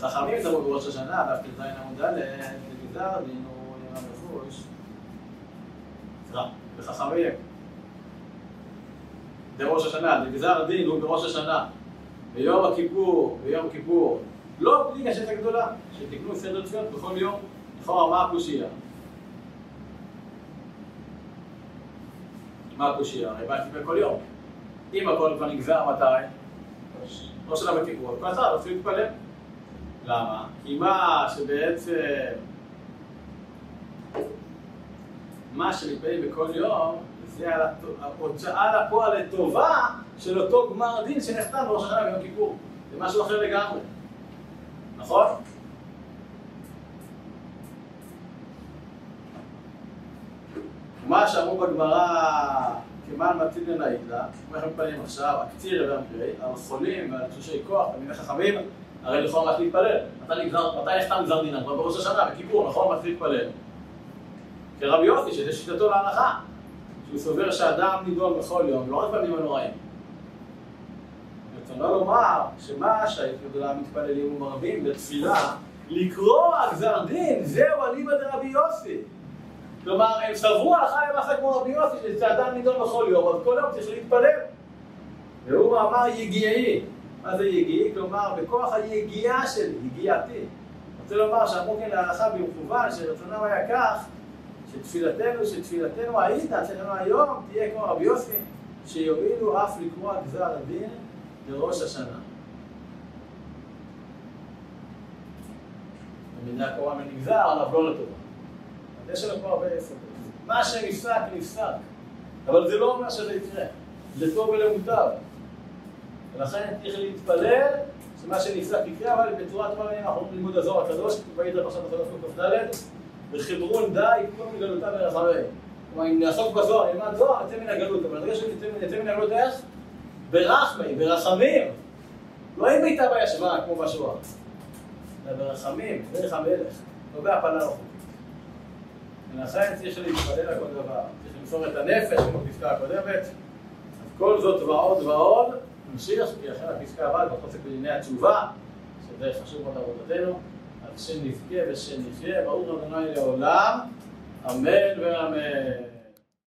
וחכמים תבואו בראש השנה, דף ט"ז עמוד א', לגזר דין הוא נראה. סליחה, וחכמים. בראש השנה, לגזר דין הוא בראש השנה. ביום הכיפור, ביום כיפור, לא בלי גשת הגדולה, שתקנו סדר תפילות בכל יום, לכאורה מה הקושייה? מה הקושייה? הרי בא להתפלל כל יום. אם הכל כבר נגזר מתי? לא של הבכיפור, כל הצד רצו להתפלל. למה? כי מה שבעצם... מה שמתפלל בכל יום, זה על ההוצאה לפועל לטובה של אותו גמר דין שנחתם בראש השנה ביום כיפור. זה משהו אחר לגמרי. נכון? מה שאמרו בגמרא, כמען מתאים לנאית לה, כמו אנחנו מתפללים עכשיו, הקציר והמקרי, על חולים ועל תשושי כוח, תלמידי חכמים, הרי לכאורה מה להתפלל. מתי נחתם גזר דינם? כבר בראש השנה, בכיפור, נכון? מתחיל להתפלל. כרבי יוסי, שזה שיטתו להלכה, שהוא סובר שאדם נידון בכל יום, לא רק בימים הנוראים. רצונו לומר שמה שהתגדולה מתפללים ומרבים בתפילה, לקרוא גזר דין, זהו אליבא דרבי יוסי. כלומר, הם סברו הלכה למעשה כמו רבי יוסי, שאדם נידון בכל יום, אז כל יום צריך להתפלל. והוא מאמר יגיעי. מה זה יגיעי? כלומר, בכוח היגיעה שלי, יגיעתי. רוצה לומר שאמרו כן להלכה במכוון, שרצונם היה כך, שתפילתנו, שתפילתנו העידה, שלנו היום, תהיה כמו רבי יוסי, שיועילו אף לקרוא גזר הדין לראש השנה. במידה קורה מנגזר, עליו לא לטובה. יש לנו פה הרבה יסודות. מה שנפסק, נפסק. אבל זה לא אומר שזה יקרה. לטוב ולמוטב. ולכן צריך להתפלל שמה שנפסק יקרה, אבל בצורה טובה אנחנו לימוד הזוהר הקדוש, וידע פרשת בחדש ק"ד, וחברון די כל מגלותה ברחבי. כלומר, אם נעסוק בזוהר, נלמד זוהר, נצא מן הגלות, אבל ברגע שנצא מן הגלות איך? ברחמי, ברחמים. לא עם ביתה בישבה, כמו בשואה, אלא ברחמים, דרך המלך, לא בהפלה רחוקה. ולכן צריך להתפלל על כל דבר, צריך למסור את הנפש, כמו בפסקה הקודמת. כל זאת ועוד ועוד, נמשיך, כי אחרי הפסקה הבאה כבר עוסק בדיני התשובה, שזה חשוב מאוד עבודתנו, אז שנזכה ושנחיה, ברוך ה' לעולם, אמן ואמן.